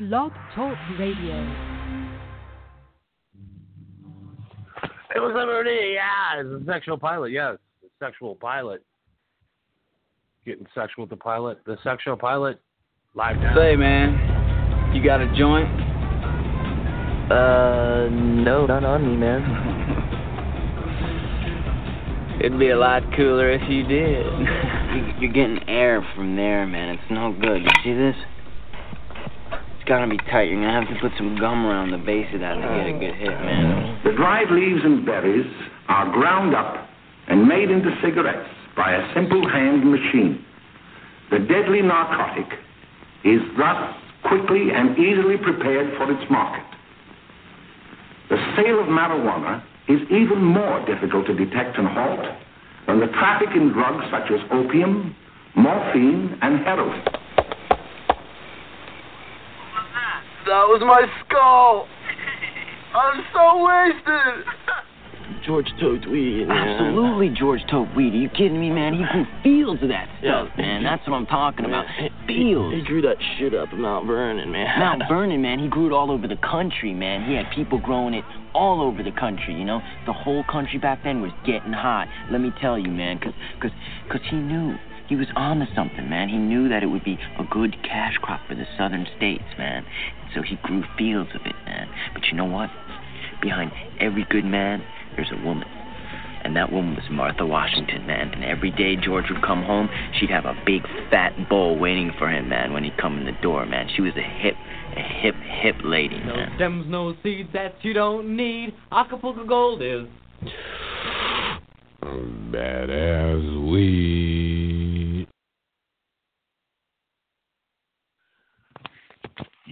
Blog Talk Radio. It was already, yeah, it's a sexual pilot, yes. The sexual pilot. Getting sexual with the pilot. The sexual pilot, live now. Say, man, you got a joint? Uh, no, not on me, man. It'd be a lot cooler if you did. You're getting air from there, man. It's no good. You see this? Gotta be tight. You're gonna have to put some gum around the base of that to get a good hit, man. The dried leaves and berries are ground up and made into cigarettes by a simple hand machine. The deadly narcotic is thus quickly and easily prepared for its market. The sale of marijuana is even more difficult to detect and halt than the traffic in drugs such as opium, morphine, and heroin. That was my skull. I'm so wasted. George Tote weed. Absolutely, George Tope weed. Are you kidding me, man? He grew fields of that stuff, man. That's what I'm talking about. Fields. He grew that shit up in Mount Vernon, man. Mount Vernon, man, he grew it all over the country, man. He had people growing it all over the country, you know? The whole country back then was getting hot. Let me tell you, man, because cause, cause he knew. He was on to something, man. He knew that it would be a good cash crop for the southern states, man. So he grew fields of it, man. But you know what? Behind every good man, there's a woman. And that woman was Martha Washington, man. And every day George would come home, she'd have a big fat bowl waiting for him, man, when he'd come in the door, man. She was a hip, a hip, hip lady, No man. stems, no seeds that you don't need. Acapulco Gold is. Badass weed.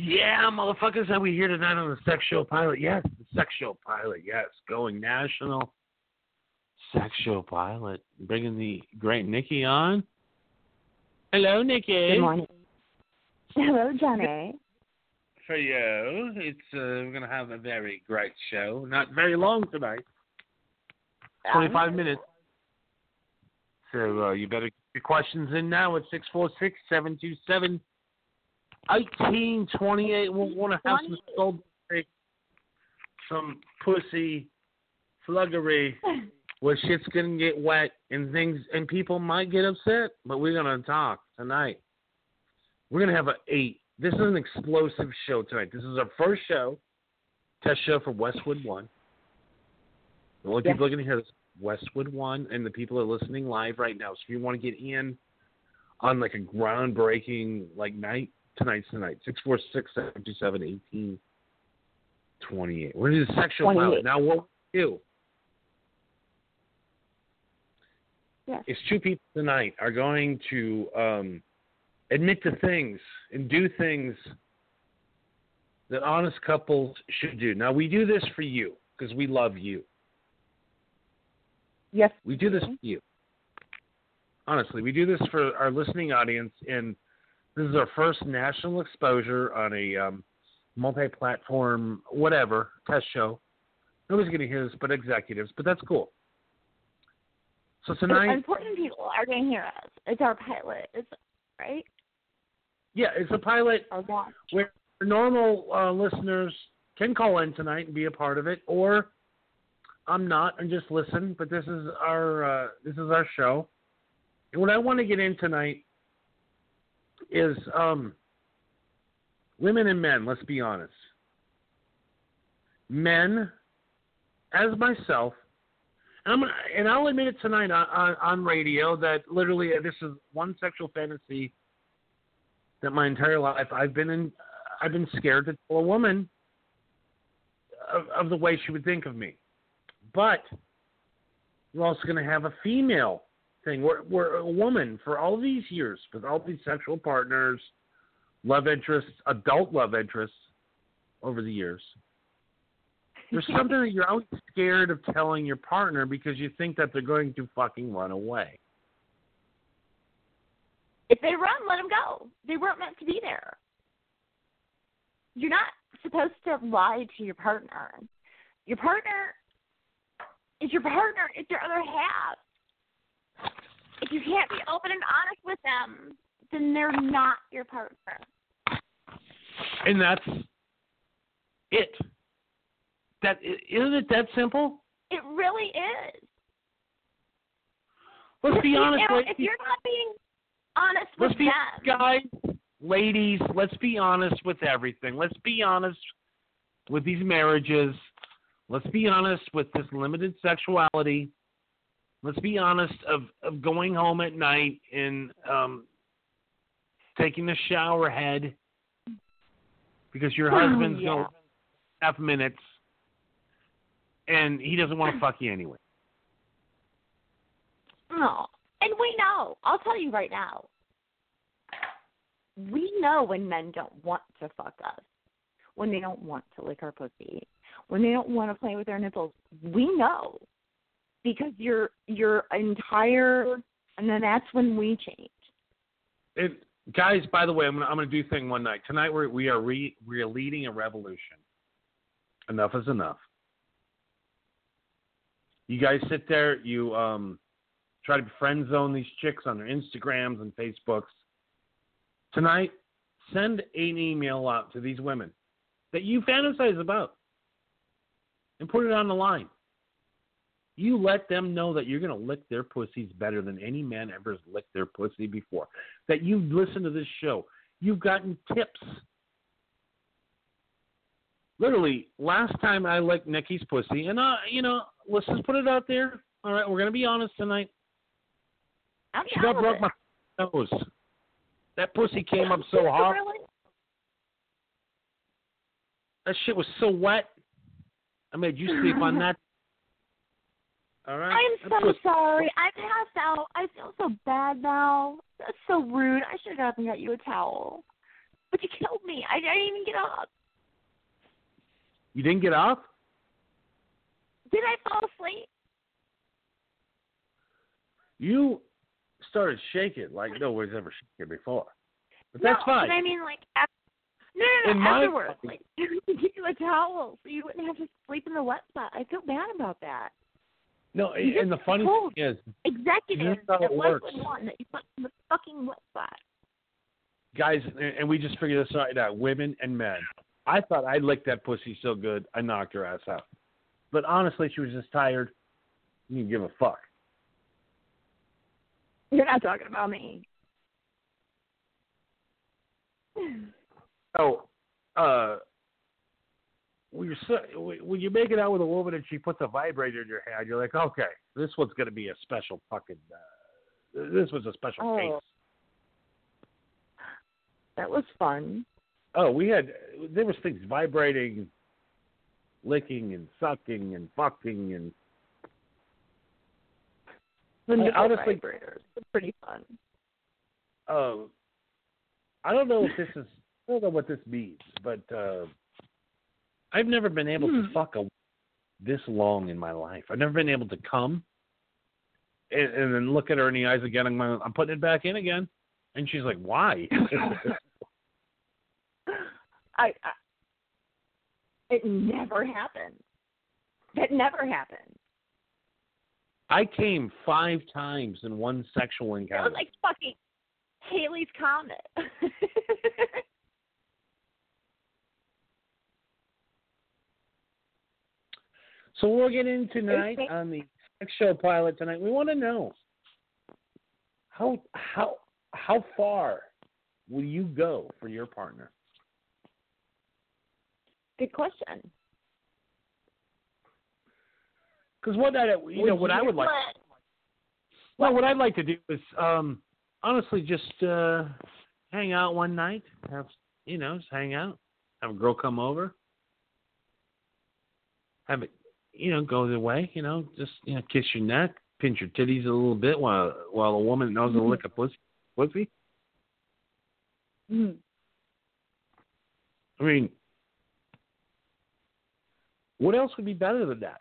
Yeah, motherfuckers, are we here tonight on the sexual pilot? Yes, the sexual pilot, yes. Going national. Sexual pilot. Bringing the great Nikki on. Hello, Nikki. Good morning. Hello, Johnny. For you, it's uh, we're gonna have a very great show. Not very long tonight. Twenty-five minutes. So uh, you better get your questions in now at six four six seven two seven eighteen twenty eight. We'll want to have some soul, some pussy fluggery where shit's gonna get wet and things and people might get upset, but we're gonna talk tonight. We're gonna have an eight. This is an explosive show tonight. This is our first show, test show for Westwood One. The only Yes. people are gonna hear this Westwood One, and the people are listening live right now. So if you want to get in on like a groundbreaking like night, tonight's tonight. Six four six seven two seven eighteen twenty eight. We're the sexual 28. pilot. Now what we do Yes. is two people tonight are going to um, admit to things and do things that honest couples should do. Now we do this for you because we love you. Yes. We do this for you. Honestly, we do this for our listening audience, and this is our first national exposure on a um, multi-platform, whatever test show. Nobody's going to hear this, but executives. But that's cool. So tonight, important people are going to hear us. It's our pilot. It's right. yeah, it's a pilot Our where normal uh, listeners can call in tonight and be a part of it, or I'm not and just listen. But this is our uh, this is our show, and what I want to get in tonight is um, women and men. Let's be honest. Men, as myself, and I'm gonna, and I'll admit it tonight on, on, on radio that literally uh, this is one sexual fantasy that my entire life I've been in. I've been scared to tell a woman of, of the way she would think of me. But you're also going to have a female thing where, where a woman for all these years, with all these sexual partners, love interests, adult love interests over the years. There's something that you're always scared of telling your partner because you think that they're going to fucking run away. If they run, let them go. They weren't meant to be there. You're not supposed to lie to your partner. Your partner is your partner. It's your other half. If you can't be open and honest with them, then they're not your partner. and that's it. That isn't it that simple? It really is. Let's be honest, ladies. if you're not being honest with be them, guys, ladies. Let's be honest with everything. Let's be honest with these marriages. Let's be honest with this limited sexuality. Let's be honest of, of going home at night and um, taking a shower head because your Oh, husband's yeah. going half minutes and he doesn't want to fuck you anyway. No. And we know. I'll tell you right now. We know when men don't want to fuck us. When they don't want to lick our pussy. When they don't want to play with our nipples. We know. Because your your entire and then that's when we change. It, guys, by the way, I'm gonna, I'm gonna do thing one night tonight. We're, we are re, we are leading a revolution. Enough is enough. You guys sit there. You um, try to friend zone these chicks on their Instagrams and Facebooks. Tonight, send an email out to these women that you fantasize about, and put it on the line. You let them know that you're going to lick their pussies better than any man ever has licked their pussy before. That you've listened to this show. You've gotten tips. Literally, last time I licked Nikki's pussy, and uh, you know, let's just put it out there. All right, we're gonna be honest tonight. I'm She with broke it. my nose. That pussy came up so hot. Really? That shit was so wet. I made you sleep on that. All right. I'm so sorry. I passed out. I feel so bad now. That's so rude. I should have got up and got you a towel. But you killed me. I didn't even get up. You didn't get off? Did I fall asleep? You started shaking like nobody's ever shaken before. But that's no, fine. But I mean, like, af- no, no, In no. my- Afterwards, like, give you a towel so you wouldn't have to sleep in the wet spot. I feel bad about that. No, you and the funny thing is, Executive that works. that you put in the fucking spot. guys, and we just figured this out, women and men. I thought I licked that pussy so good, I knocked her ass out. But honestly, she was just tired. You give a fuck. You're not talking about me. Oh, uh, when you're so, when you make it out with a woman and she puts a vibrator in your hand, you're like, okay, this one's gonna be a special fucking. Uh, this was a special Oh. case. That was fun. Oh, we had there was things vibrating, licking and sucking and fucking and The nipple honestly- vibrators. Pretty fun. uh, I don't know if this is I don't know what this means, but uh, I've never been able to Hmm. fuck a this long in my life. I've never been able to come and, and then look at her in the eyes again. I'm, I'm putting it back in again, and she's like, "Why?" I, I it never happened. That never happened. I came five times in one sexual encounter. was like fucking Halley's Comet. So we'll get in tonight on the sex show pilot tonight. We want to know how how how far will you go for your partner? Good question. Because what I you know what I would like well what I'd like to do is um honestly just uh hang out one night, have you know just hang out, have a girl come over, have it you know go the way you know just you know kiss your neck, pinch your titties a little bit while while a woman knows how to lick a pussy pussy. Mm. I mean, what else would be better than that?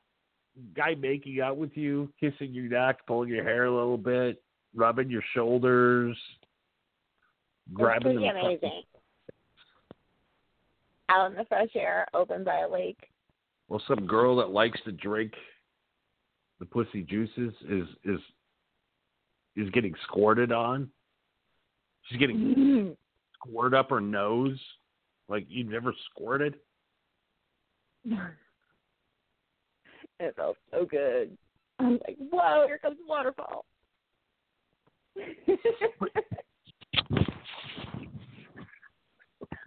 Guy making out with you, kissing your neck, pulling your hair a little bit, rubbing your shoulders, grabbing pretty them. amazing. Out in the fresh air, open by a lake. Well, some girl that likes to drink the pussy juices is is is getting squirted on. She's getting Mm. squirt up her nose Like you've never squirted? it felt so good. I'm like, whoa, here comes the waterfall.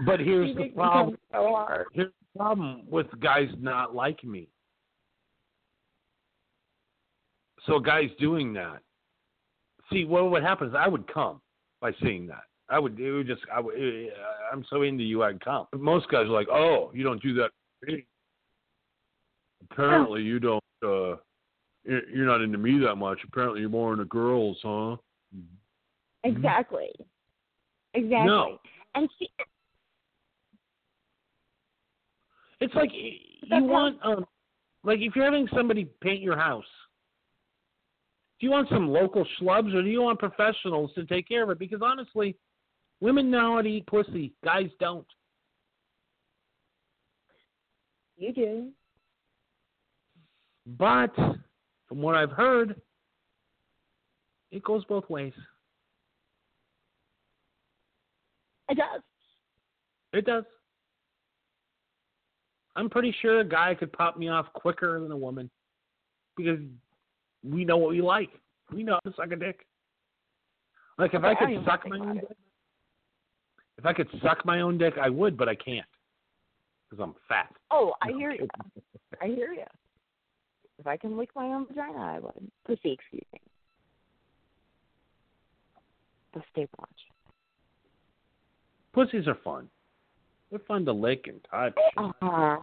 But here's the problem. so. Here's problem with guys not like me. So guys doing that. See, what would happen is I would come by seeing that. I would. It would just. I would. eh, I'm so into you, I'd come. But most guys are like, "Oh, you don't do that." Apparently, you don't. uh you're you're not into me that much. Apparently, you're more into girls, huh? Exactly. Exactly. No. And she It's like you want, um, like if you're having somebody paint your house, do you want some local schlubs or do you want professionals to take care of it? Because honestly, women know how to eat pussy, guys don't. you do. But from what I've heard, it goes both ways. It does. It does. I'm pretty sure a guy could pop me off quicker than a woman because we know what we like. We know how to suck a dick. Like if I Okay, I could don't suck my own dick, if I could suck my own dick, I would, but I can't because I'm fat. Oh, I hear you. I hear you. If I can lick my own vagina, I would. Pussy, excuse me. The stay watch. Pussies are fun. They're fun to lick and touch. Uh,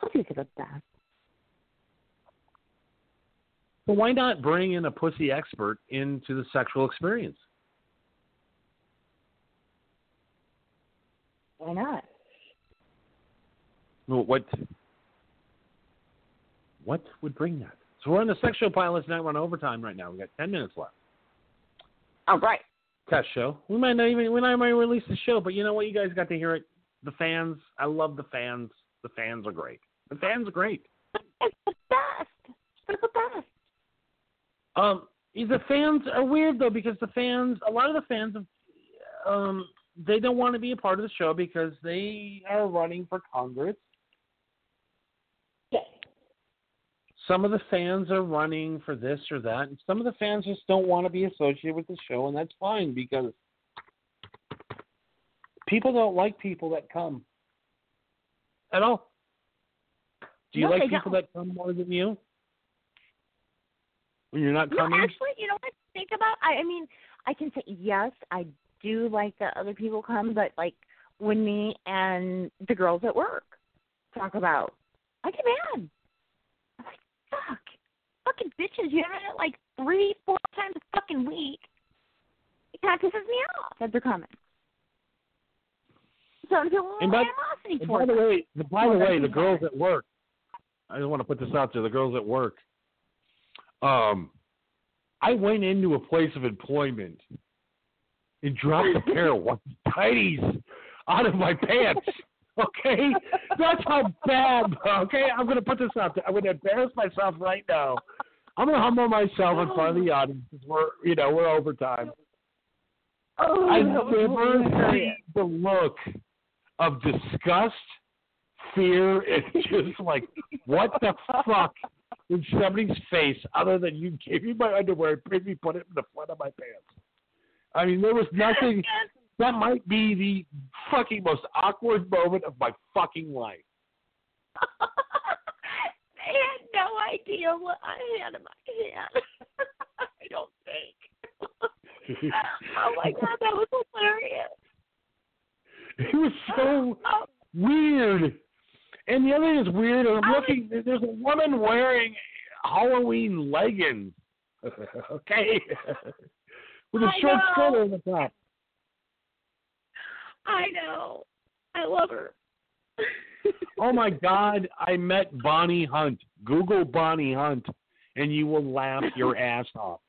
pussies are the best. So why not bring in a pussy expert into the sexual experience? Why not? Well, what what would bring that? So we're on the sexual show pilot tonight. We're on overtime right now. We got ten minutes left. All right. Test show. We might not even we might not release the show, but you know what? You guys got to hear it. The fans. I love the fans. The fans are great. The fans are great. It's the best. It's the best. Um, the fans are weird though because the fans, a lot of the fans, of um, they don't want to be a part of the show because they are running for Congress. Yes. Some of the fans are running for this or that, and some of the fans just don't want to be associated with the show, and that's fine because people don't like people that come at all. Do you No, like people don't. that come more than you? When you're not coming? No, actually, you know what? Think about. I, I mean, I can say yes. I do like that other people come, but like when me and the girls at work talk about, I get mad. I'm like, fuck, fucking bitches. You have it like three, four times a fucking week. It kind of pisses me off that they're coming. So I'm feeling a And little by- animosity And for by the way, the, by the way, the girls at work. I just want to put this out there. The girls at work. Um, I went into a place of employment and dropped a pair of white tighties out of my pants. Okay, that's how bad. Okay, I'm gonna put this out there. I'm gonna embarrass myself right now. I'm gonna humble myself in front of the audience. We're, you know, we're overtime. Oh, I've never seen the look of disgust, fear, and just like, what the fuck in somebody's face other than you gave me my underwear and made me put it in the front of my pants? I mean, there was nothing. That might be the fucking most awkward moment of my fucking life. I had no idea what I had in my hand. I don't think. oh my god, that was hilarious. It was so Oh, weird. And the other thing is weird. I'm I was- looking. There's a woman wearing Halloween leggings. okay, with a I short know. skirt on the top. I know. I love her. Oh my God! I met Bonnie Hunt. Google Bonnie Hunt, and you will laugh your ass off.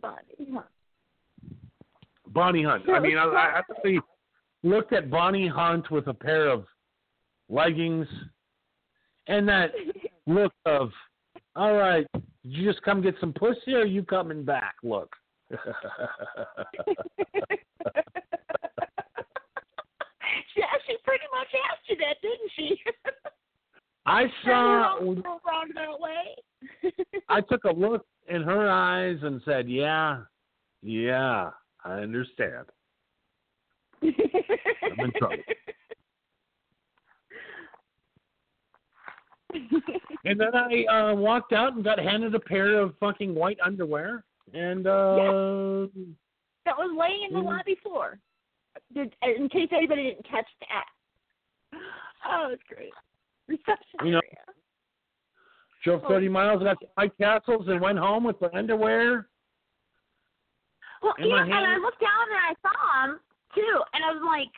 Bonnie, Hunt. Bonnie Hunt. I mean, I, I actually looked at Bonnie Hunt with a pair of leggings, and that look of, all right, did you just come get some pussy, or are you coming back? Look she actually pretty much asked you that, didn't she? I saw that way. I took a look in her eyes and said, "Yeah, yeah, I understand." I'm in trouble. and then I uh, walked out and got handed a pair of fucking white underwear and uh, that was laying in the lobby floor. Did, in case anybody didn't catch that. Oh, it's great. Reception You know- area. drove 30 miles, got to White Castles, and went home with the underwear. Well, yeah, and I looked down and I saw him too, and I was like,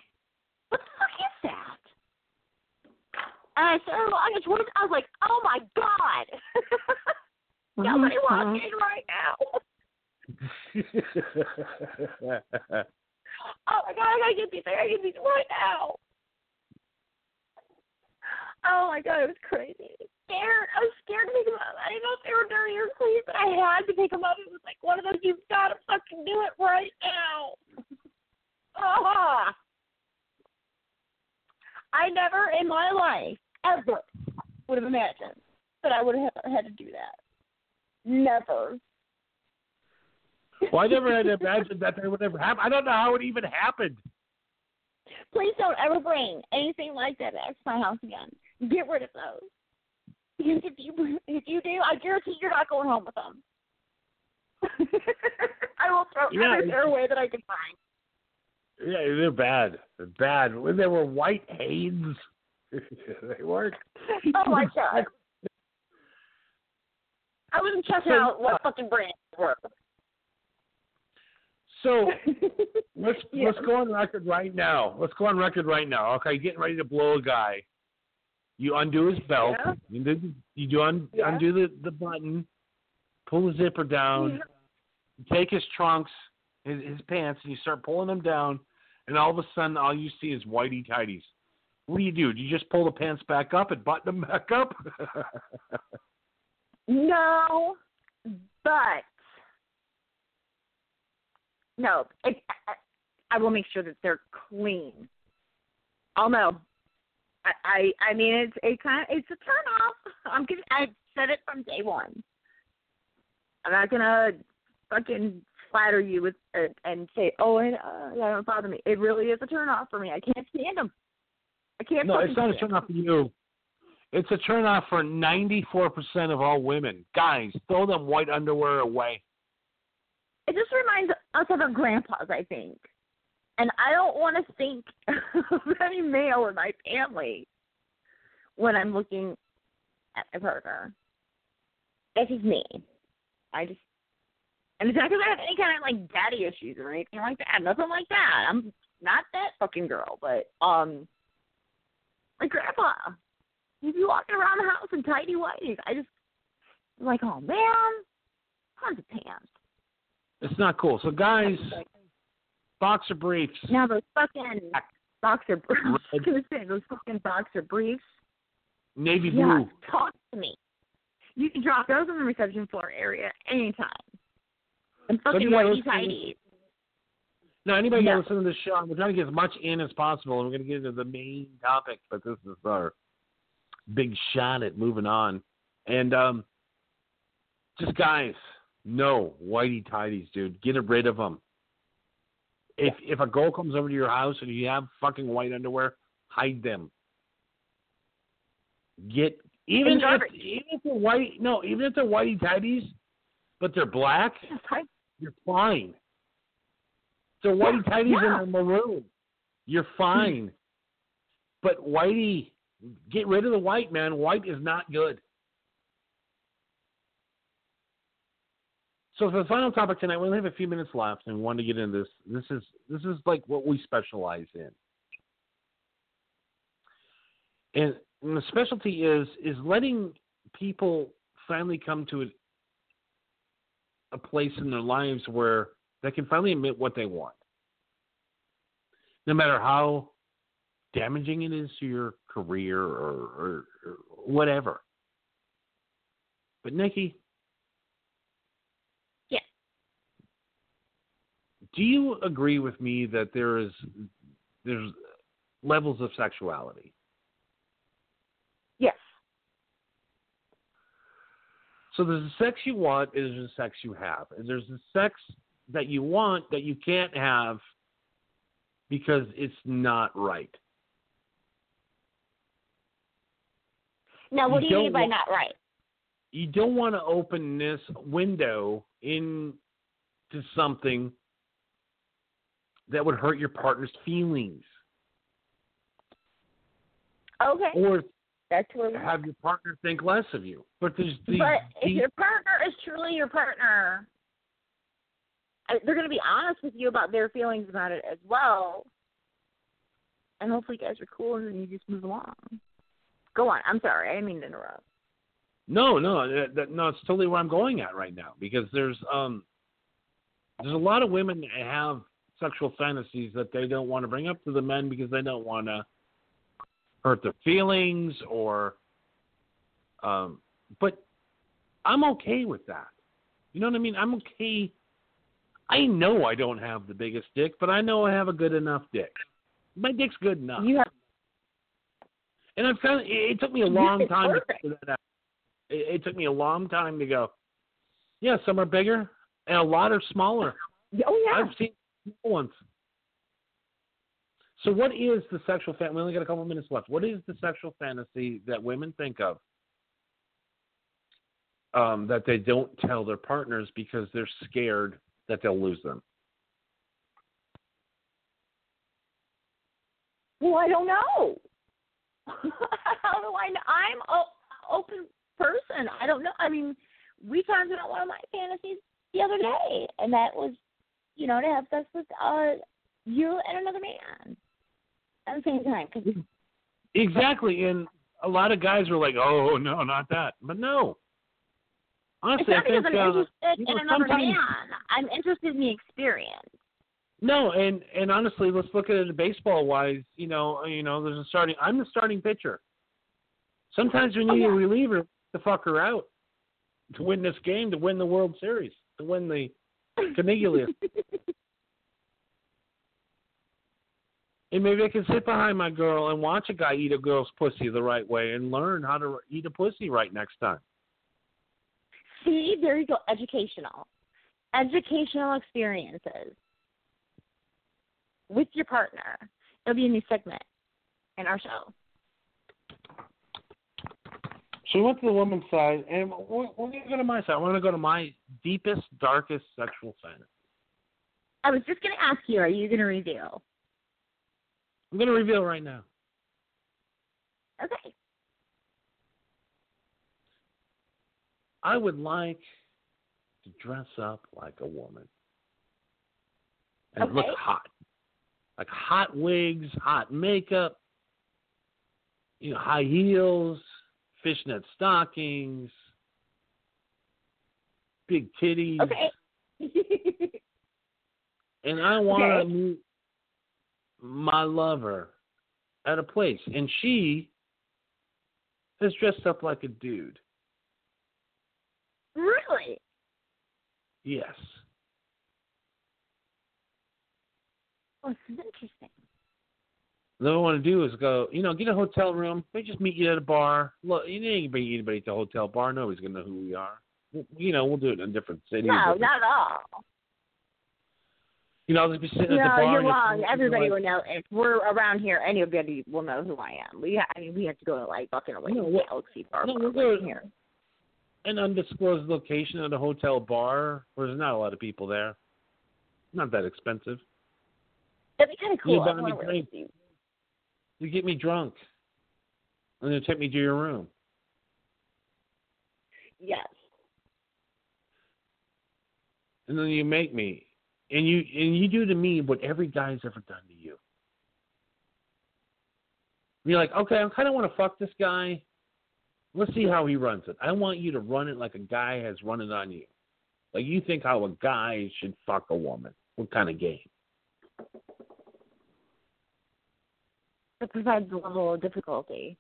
"What the fuck is that?" And I started looking towards. I was like, "Oh my god!" Somebody walking in right now. Oh my god, I gotta get these. I gotta get these right now. Oh my god, it was crazy. I was scared. I was scared to pick them up. I didn't know if they were dirty or clean, but I had to pick them up. It was like one of those, you've got to fucking do it right now. Ah. I never in my life, ever, would have imagined that I would have had to do that. Never. Well, I never had imagined that that would ever happen. I don't know how it even happened. Please don't ever bring anything like that back to my house again. Get rid of those. Because if you if you do, I guarantee you're not going home with them. I will throw Yeah, every pair away that I can find. Yeah, they're bad. They're bad. When they were white Hanes, they weren't. Oh my god. I wasn't checking out uh, what fucking brands were. So let's Yeah. let's go on record right now. Let's go on record right now. Okay, getting ready to blow a guy. You undo his belt. Yeah. You do you do un, Yeah. undo the, the button, pull the zipper down, take his trunks, his, his pants, and you start pulling them down, and all of a sudden all you see is whitey tighties. What do you do? Do you just pull the pants back up and button them back up? No, but no, it, I, I will make sure that they're clean. I'll know. I, I, I mean, it's it kind of it's a turn off. I'm gonna, I said it from day one. I'm not gonna fucking flatter you with uh, and say, oh, it, uh, that don't bother me. It really is a turn off for me. I can't stand them. I can't. no, it's not a turn off for you. It's a turn off for 94% of all women. Guys, throw them white underwear away. It just reminds us of our grandpas, I think. And I don't want to think of any male in my family when I'm looking at my partner. That's just me. I just, and it's not because I have any kind of like daddy issues or anything like that. Nothing like that. I'm not that fucking girl, but um, my grandpa. He'd be walking around the house in tidy whities. I just I'm like, oh man, tons of pants. It's not cool. So, guys, boxer briefs. Now those fucking boxer briefs. I was gonna say those fucking boxer briefs. Navy blue. Yeah, talk to me. You can drop those on the reception floor area anytime. And fucking whitey tighties. Now, anybody No. listen to this show? We're trying to get as much in as possible, and we're going to get into the main topic, but this is our big shot at moving on. And um, just guys, no whitey tighties, dude. Get rid of them. If if a girl comes over to your house and you have fucking white underwear, hide them. Get even if even if they're white, no, even if they're whitey tighties, but they're black, you're fine. So whitey tighties yeah. and they're maroon. You're fine. but whitey, get rid of the white, man. White is not good. So for the final topic tonight, we only have a few minutes left, and we wanted to get into this. This is this is like what we specialize in, and, and the specialty is is letting people finally come to a, a place in their lives where they can finally admit what they want, no matter how damaging it is to your career or, or, or whatever. But Nikki, Yeah. Do you agree with me that there is there's levels of sexuality? Yes. So there's the sex you want, and there's the sex you have, and there's the sex that you want that you can't have because it's not right. Now, what You do you mean by not right? You don't want to open this window into something that would hurt your partner's feelings, Okay, or that's where. have your partner think less of you. But there's the, but if the- your partner is truly your partner, they're going to be honest with you about their feelings about it as well. And hopefully, you guys are cool, and then you just move along. Go on. I'm sorry. I didn't mean to interrupt. No, no, that, that, no. It's totally where I'm going at right now because there's um there's a lot of women that have sexual fantasies that they don't want to bring up to the men because they don't want to hurt their feelings or um but I'm okay with that. You know what I mean? I'm okay. I know I don't have the biggest dick, but I know I have a good enough dick. My dick's good enough. You have And I've kind of, it, took me a long time to perfect. figure that out. It, it took me a long time to go, yeah, some are bigger and a lot are smaller. Oh yeah. I've seen ones. So, what is the sexual fan? We only got a couple minutes left. What is the sexual fantasy that women think of um, that they don't tell their partners because they're scared that they'll lose them? Well, I don't know. How do I know? I'm a open person. I don't know. I mean, we talked about one of my fantasies the other day, and that was, you know, to have sex with uh you and another man at the same time. Cause Exactly. And a lot of guys are like, oh, no, not that. But no. Honestly, I think I'm uh, interested you know, in another sometimes- man. I'm interested in the experience. No, and and honestly, let's look at it baseball wise. You know, you know, there's a starting. I'm the starting pitcher. Sometimes we Oh, need yeah. a reliever to fuck her out to win this game, to win the World Series, to win the Canigula. and maybe I can sit behind my girl and watch a guy eat a girl's pussy the right way and learn how to eat a pussy right next time. See, there you go. Educational, educational experiences with your partner. It'll be a new segment in our show. So we went to the woman's side, and we're, we're going to go to my side. I want to go to my deepest, darkest sexual fantasy. I was just going to ask you, are you going to reveal? I'm going to reveal right now. Okay. I would like to dress up like a woman and look hot, like hot wigs, hot makeup, you know, high heels, fishnet stockings, big titties, Okay. and I want to Okay. meet my lover at a place, and she is dressed up like a dude. really? Yes. Oh, this is interesting. Then what I want to do is go, you know, get a hotel room. We just meet you at a bar. Look, you ain't meet anybody to the hotel bar. Nobody's gonna know who we are. You know, we'll do it in a different city. No, different- not at all. You know, I'll just be sitting at the No, you're wrong. Everybody like, will know. If we're around here, anybody will know who I am. We, I mean, we have to go to like fucking away No, Galaxy Bar no, we'll go- here. an undisclosed location at a hotel bar where there's not a lot of people there. Not that expensive. That'd be kind of You cool. I buy me want to wear drink. a suit. You get me drunk, and then take me to your room. Yes. and then you make me, and you and you do to me what every guy's ever done to you. You're like, okay, I kind of want to fuck this guy. Let's see how he runs it. I want you to run it like a guy has run it on you. Like you think how a guy should fuck a woman. What kind of game? That provides a level of difficulty.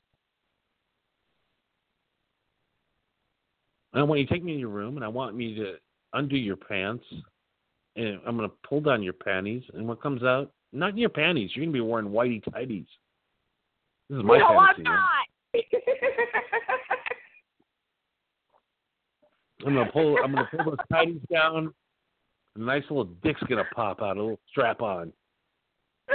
And I want you to take me in your room, and I want me to undo your pants, and I'm going to pull down your panties, and what comes out? Not in your panties. You're going to be wearing whitey tighties. This is my no, fantasy. I'm not. I'm gonna pull. I'm gonna pull those tighties down. A nice little dick's gonna pop out. A little strap on.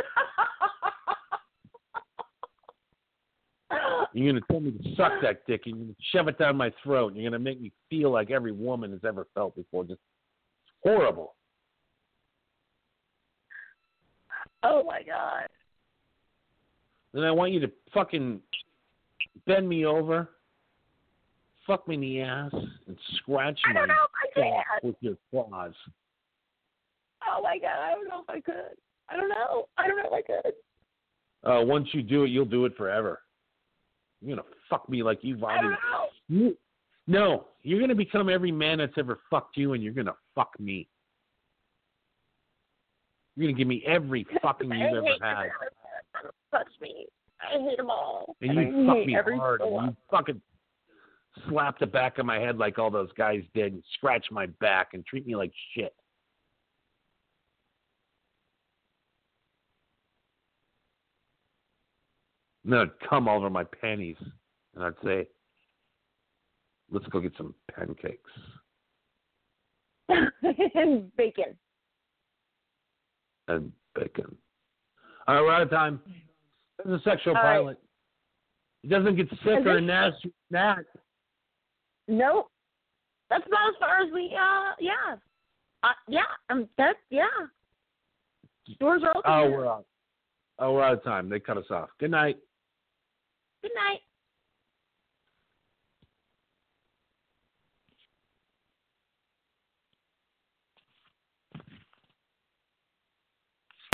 You're gonna tell me to suck that dick, and you're gonna shove it down my throat. And you're gonna make me feel like every woman has ever felt before. Just horrible. oh my god. Then I want you to fucking bend me over, fuck me in the ass, and scratch I my know with your claws. Oh my god, I don't know if I could. I don't know. I don't know if I could. Uh, once you do it, you'll do it forever. You're gonna fuck me like you've already. You, no, you're gonna become every man that's ever fucked you, and you're gonna fuck me. You're gonna give me every fucking you've ever had. Touch me. I hate them all. and you fuck me hard, and you fucking slap the back of my head like all those guys did, and scratch my back, and treat me like shit. And then I'd come all over my panties, and I'd say, "Let's go get some pancakes." and bacon. and bacon. All right, we're out of time. This is a sexual All right. pilot. It doesn't get and nastier than that. Nope. That's about as far as we. Uh, yeah. Uh, yeah. Um. That's yeah. Doors are open. Oh, we're out. Oh, we're out of time. They cut us off. Good night. Good night.